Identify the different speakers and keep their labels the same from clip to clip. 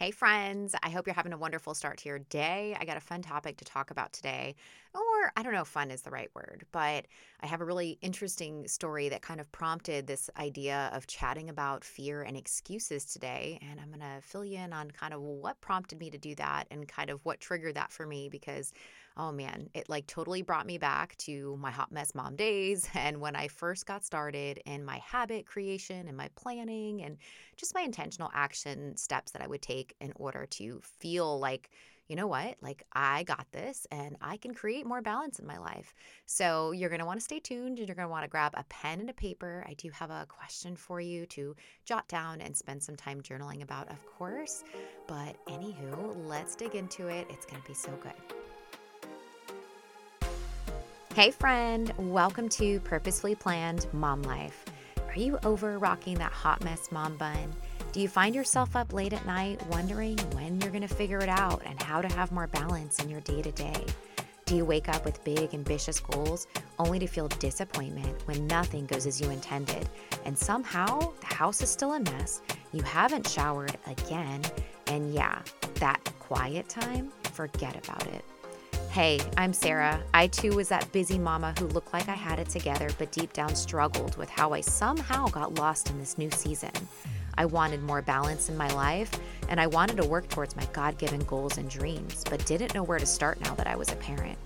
Speaker 1: Hey, friends. I hope you're having a wonderful start to your day. I got a fun topic to talk about today. Or, I don't know if fun is the right word, but I have a really interesting story that kind of prompted this idea of chatting about fear and excuses today. And I'm going to fill you in on kind of what prompted me to do that and kind of what triggered that for me because oh man, it like totally brought me back to my hot mess mom days and when I first got started in my habit creation and my planning and just my intentional action steps that I would take in order to feel like you know what? Like, I got this and I can create more balance in my life. So, you're going to want to stay tuned and you're going to want to grab a pen and a paper. I do have a question for you to jot down and spend some time journaling about, of course. But, anywho, let's dig into it. It's going to be so good. Hey, friend, welcome to Purposefully Planned Mom Life. Are you over rocking that hot mess mom bun? Do you find yourself up late at night wondering when you're going to figure it out and how to have more balance in your day to day? Do you wake up with big, ambitious goals only to feel disappointment when nothing goes as you intended? And somehow the house is still a mess, you haven't showered again, and yeah, that quiet time, forget about it. Hey, I'm Sara. I too was that busy mama who looked like I had it together, but deep down struggled with how I somehow got lost in this new season. I wanted more balance in my life, and I wanted to work towards my God given goals and dreams, but didn't know where to start now that I was a parent.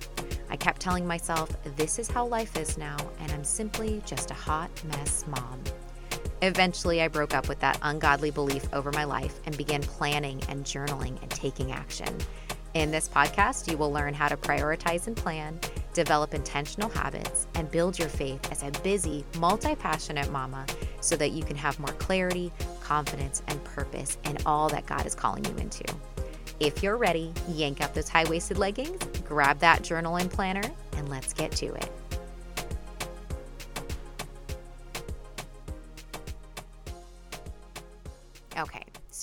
Speaker 1: I kept telling myself, this is how life is now, and I'm simply just a hot mess mom. Eventually, I broke up with that ungodly belief over my life and began planning and journaling and taking action. In this podcast, you will learn how to prioritize and plan, develop intentional habits, and build your faith as a busy, multi passionate mama so that you can have more clarity, confidence, and purpose in all that God is calling you into. If you're ready, yank up those high waisted leggings, grab that journal and planner, and let's get to it.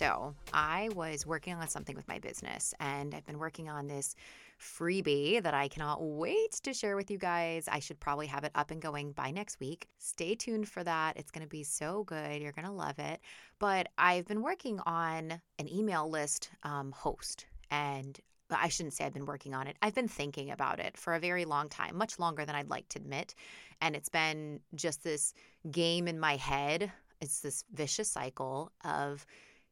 Speaker 1: So I was working on something with my business, and I've been working on this freebie that I cannot wait to share with you guys. I should probably have it up and going by next week. Stay tuned for that. It's going to be so good. You're going to love it. But I've been working on an email list um, host, and I shouldn't say I've been working on it. I've been thinking about it for a very long time, much longer than I'd like to admit. And it's been just this game in my head. It's this vicious cycle of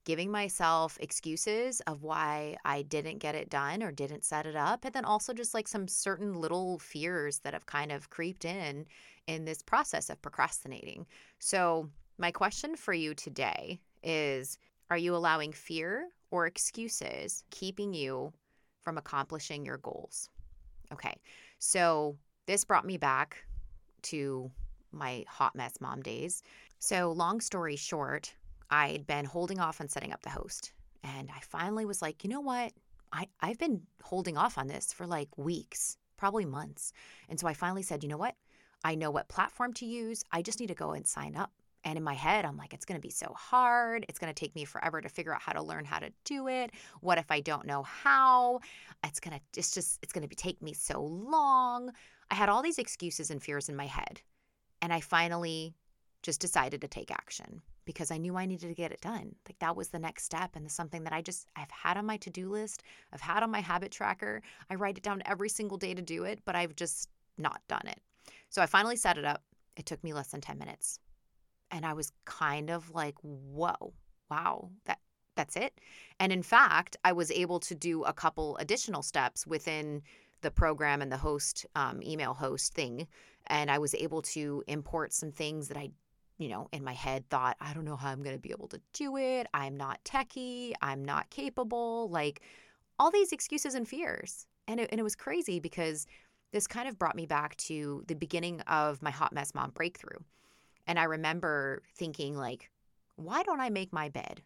Speaker 1: giving myself excuses of why I didn't get it done or didn't set it up. And then also just like some certain little fears that have kind of creeped in in this process of procrastinating. So, my question for you today is Are you allowing fear or excuses keeping you from accomplishing your goals? Okay, so this brought me back to my hot mess mom days. So, long story short, I'd been holding off on setting up the host. And I finally was like, you know what? I, I've been holding off on this for like weeks, probably months. And so I finally said, you know what? I know what platform to use. I just need to go and sign up. And in my head, I'm like, it's going to be so hard. It's going to take me forever to figure out how to learn how to do it. What if I don't know how? It's going to, it's just, it's going to take me so long. I had all these excuses and fears in my head. And I finally just decided to take action because I knew I needed to get it done. Like that was the next step and something that I just I've had on my to-do list, I've had on my habit tracker. I write it down every single day to do it, but I've just not done it. So I finally set it up. It took me less than 10 minutes. And I was kind of like, "Whoa. Wow. That that's it." And in fact, I was able to do a couple additional steps within the program and the host um, email host thing and i was able to import some things that i you know, in my head thought, I don't know how I'm going to be able to do it. I'm not techie. I'm not capable. Like all these excuses and fears. And it, and it was crazy because this kind of brought me back to the beginning of my hot mess mom breakthrough. And I remember thinking, like, why don't I make my bed?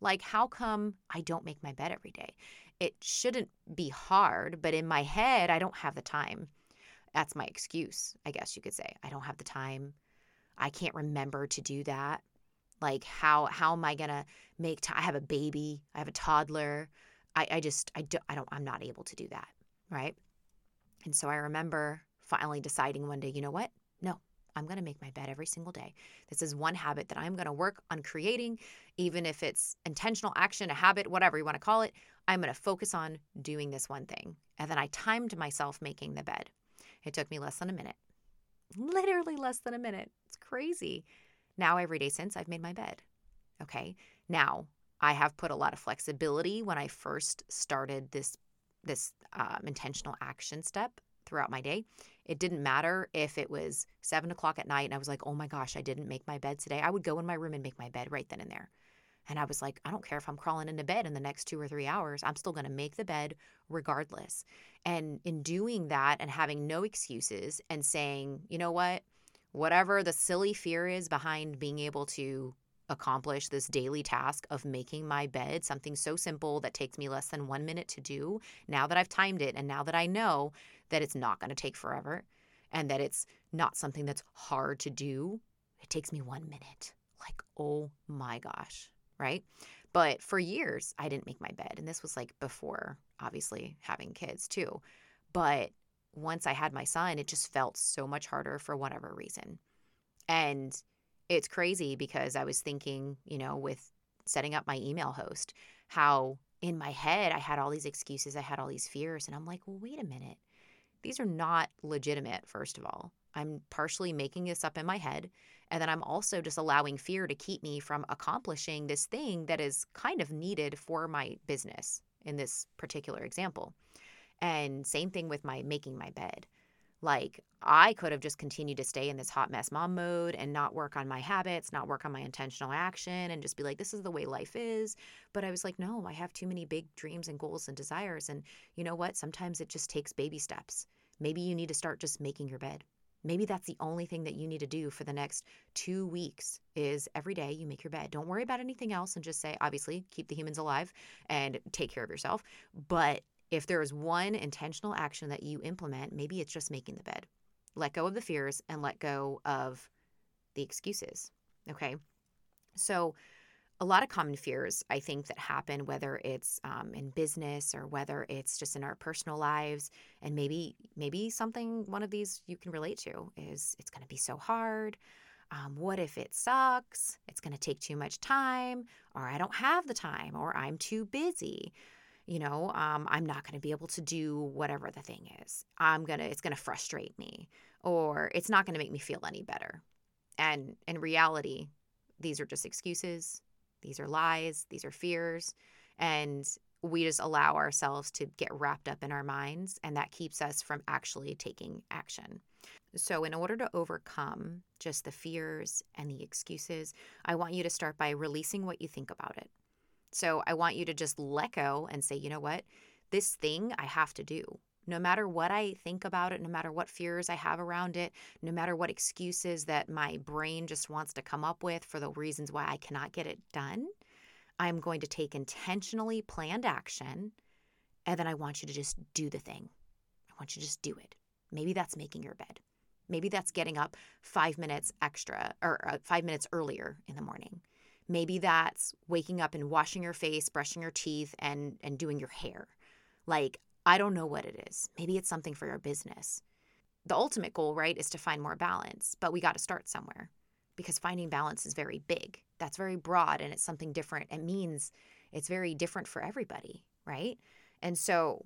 Speaker 1: Like, how come I don't make my bed every day? It shouldn't be hard, but in my head, I don't have the time. That's my excuse, I guess you could say. I don't have the time. I can't remember to do that. Like how how am I gonna make time? I have a baby, I have a toddler. I, I just I don't I don't I'm not able to do that. Right. And so I remember finally deciding one day, you know what? No, I'm going to make my bed every single day. This is one habit that I'm going to work on creating, even if it's intentional action, a habit, whatever you want to call it. I'm going to focus on doing this one thing. And then I timed myself making the bed. It took me less than a minute, literally less than a minute. Crazy. Now, every day since, I've made my bed. Okay. Now, I have put a lot of flexibility when I first started this this um, intentional action step throughout my day. It didn't matter if it was seven o'clock at night and I was like, oh my gosh, I didn't make my bed today. I would go in my room and make my bed right then and there. And I was like, I don't care if I'm crawling into bed in the next two or three hours. I'm still going to make the bed regardless. And in doing that and having no excuses and saying, you know what, whatever the silly fear is behind being able to accomplish this daily task of making my bed, something so simple that takes me less than one minute to do, now that I've timed it and now that I know that it's not going to take forever and that it's not something that's hard to do, it takes me one minute. Like, oh my gosh, right? But for years, I didn't make my bed. And this was like before, obviously, having kids too. But once I had my son, it just felt so much harder for whatever reason. And it's crazy because I was thinking, you know, with setting up my email host, how in my head I had all these excuses, I had all these fears. And I'm like, well, wait a minute. These are not legitimate, first of all. I'm partially making this up in my head. And then I'm also just allowing fear to keep me from accomplishing this thing that is kind of needed for my business in this particular example. And same thing with my making my bed. Like, I could have just continued to stay in this hot mess mom mode and not work on my habits, not work on my intentional action, and just be like, this is the way life is. But I was like, no, I have too many big dreams and goals and desires. And you know what? Sometimes it just takes baby steps. Maybe you need to start just making your bed. Maybe that's the only thing that you need to do for the next two weeks is every day you make your bed. Don't worry about anything else and just say, obviously, keep the humans alive and take care of yourself. But if there is one intentional action that you implement, maybe it's just making the bed. Let go of the fears and let go of the excuses. Okay. So, a lot of common fears I think that happen, whether it's um, in business or whether it's just in our personal lives, and maybe maybe something one of these you can relate to is it's going to be so hard. Um, what if it sucks? It's going to take too much time, or I don't have the time, or I'm too busy, you know um, i'm not going to be able to do whatever the thing is. I'm going to it's going to frustrate me or it's not going to make me feel any better. And in reality these are just excuses these are lies these are fears and we just allow ourselves to get wrapped up in our minds and that keeps us from actually taking action. So in order to overcome just the fears and the excuses i want you to start by releasing what you think about it so I want you to just let go and say, you know what? This thing I have to do. No matter what I think about it, no matter what fears I have around it, no matter what excuses that my brain just wants to come up with for the reasons why I cannot get it done, I'm going to take intentionally planned action. And then I want you to just do the thing. I want you to just do it. Maybe that's making your bed. Maybe that's getting up five minutes extra or uh, five minutes earlier in the morning. Maybe that's waking up and washing your face, brushing your teeth, and, and doing your hair. Like, I don't know what it is. Maybe it's something for your business. The ultimate goal, right, is to find more balance, but we got to start somewhere because finding balance is very big. That's very broad and it's something different. It means it's very different for everybody, right? And so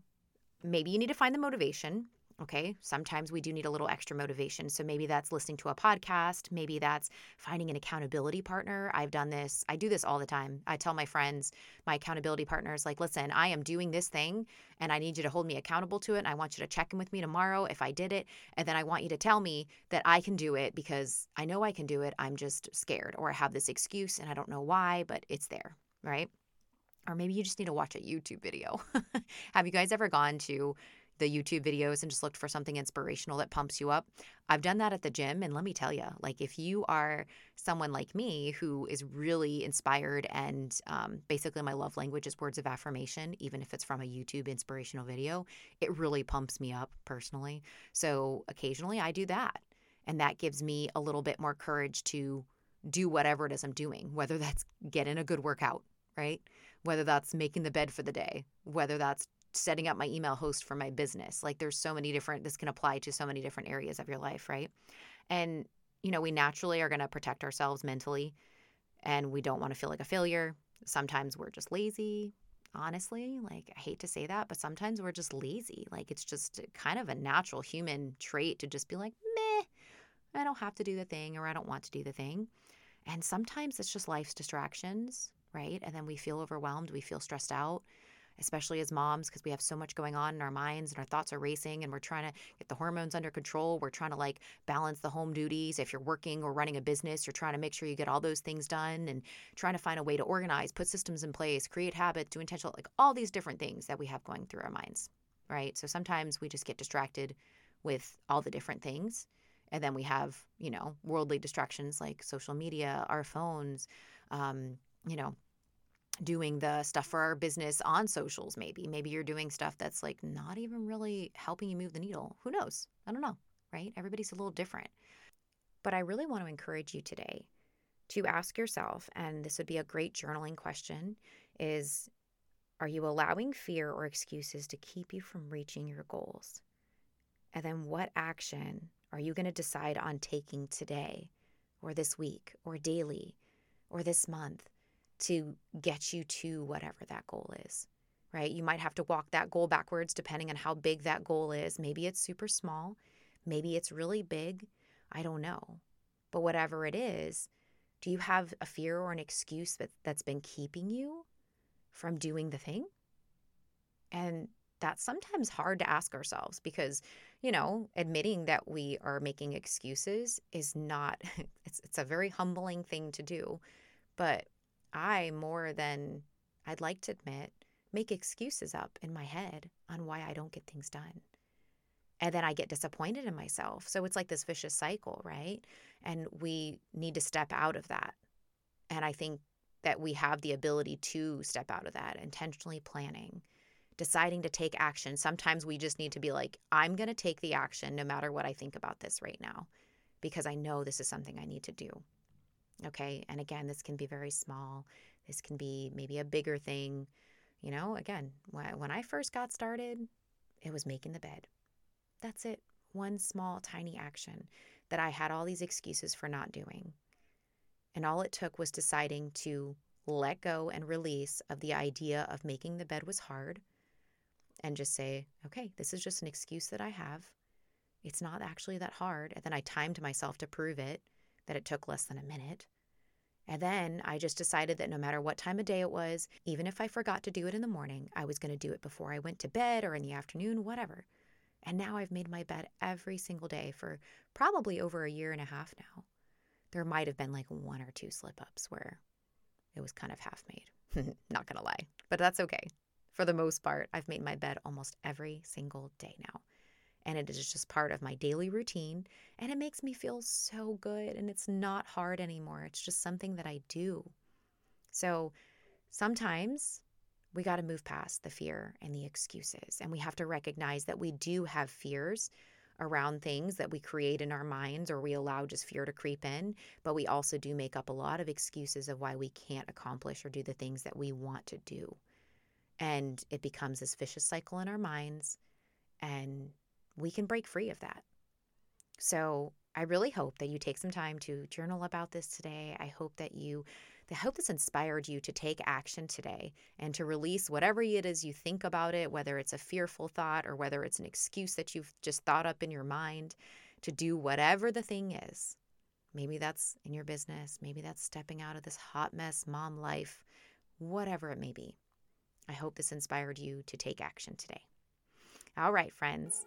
Speaker 1: maybe you need to find the motivation. Okay. Sometimes we do need a little extra motivation. So maybe that's listening to a podcast. Maybe that's finding an accountability partner. I've done this. I do this all the time. I tell my friends, my accountability partners, like, listen, I am doing this thing and I need you to hold me accountable to it. And I want you to check in with me tomorrow if I did it. And then I want you to tell me that I can do it because I know I can do it. I'm just scared or I have this excuse and I don't know why, but it's there. Right. Or maybe you just need to watch a YouTube video. have you guys ever gone to the YouTube videos and just looked for something inspirational that pumps you up. I've done that at the gym. And let me tell you, like, if you are someone like me who is really inspired and um, basically my love language is words of affirmation, even if it's from a YouTube inspirational video, it really pumps me up personally. So occasionally I do that. And that gives me a little bit more courage to do whatever it is I'm doing, whether that's getting a good workout, right? Whether that's making the bed for the day, whether that's setting up my email host for my business. Like there's so many different, this can apply to so many different areas of your life, right? And you know, we naturally are going to protect ourselves mentally and we don't want to feel like a failure. Sometimes we're just lazy. Honestly, like I hate to say that, but sometimes we're just lazy. Like it's just kind of a natural human trait to just be like, meh, I don't have to do the thing or I don't want to do the thing. And sometimes it's just life's distractions, right? And then we feel overwhelmed, we feel stressed out especially as moms, because we have so much going on in our minds and our thoughts are racing and we're trying to get the hormones under control. We're trying to like balance the home duties. If you're working or running a business, you're trying to make sure you get all those things done and trying to find a way to organize, put systems in place, create habits, do intentional, like all these different things that we have going through our minds, right? So sometimes we just get distracted with all the different things. And then we have, you know, worldly distractions like social media, our phones, um, you know, doing the stuff for our business on socials maybe. Maybe you're doing stuff that's like not even really helping you move the needle. Who knows? I don't know right? Everybody's a little different. But i really want to encourage you today to ask yourself and this would be a great journaling question is are you allowing fear or excuses to keep you from reaching your goals? And then what action are you going to decide on taking today or this week or daily or this month to get you to whatever that goal is, right? You might have to walk that goal backwards depending on how big that goal is. Maybe it's super small, maybe it's really big. I don't know. But whatever it is, do you have a fear or an excuse that, that's been keeping you from doing the thing? And that's sometimes hard to ask ourselves because, you know, admitting that we are making excuses is not, it's, it's a very humbling thing to do. But I, more than I'd like to admit, make excuses up in my head on why I don't get things done. And then I get disappointed in myself. So it's like this vicious cycle, right? And we need to step out of that. And I think that we have the ability to step out of that, intentionally planning, deciding to take action. Sometimes we just need to be like, I'm going to take the action no matter what I think about this right now, because I know this is something I need to do. Okay. And again, this can be very small. This can be maybe a bigger thing. You know, again, when I first got started, it was making the bed. That's it. One small, tiny action that I had all these excuses for not doing. And all it took was deciding to let go and release of the idea of making the bed was hard and just say, okay, this is just an excuse that I have. It's not actually that hard. And then I timed myself to prove it that it took less than a minute. And then I just decided that no matter what time of day it was, even if I forgot to do it in the morning, I was going to do it before I went to bed or in the afternoon, whatever. And now I've made my bed every single day for probably over a year and a half now. There might have been like one or two slip ups where it was kind of half made. Not going to lie, but that's okay. For the most part, I've made my bed almost every single day now and it is just part of my daily routine and it makes me feel so good and it's not hard anymore. It's just something that I do. So sometimes we got to move past the fear and the excuses and we have to recognize that we do have fears around things that we create in our minds or we allow just fear to creep in, but we also do make up a lot of excuses of why we can't accomplish or do the things that we want to do. And it becomes this vicious cycle in our minds and we can break free of that. So I really hope that you take some time to journal about this today. I hope that you I hope this inspired you to take action today and to release whatever it is you think about it, whether it's a fearful thought or whether it's an excuse that you've just thought up in your mind to do whatever the thing is. Maybe that's in your business, maybe that's stepping out of this hot mess mom life, whatever it may be. I hope this inspired you to take action today. All right, friends.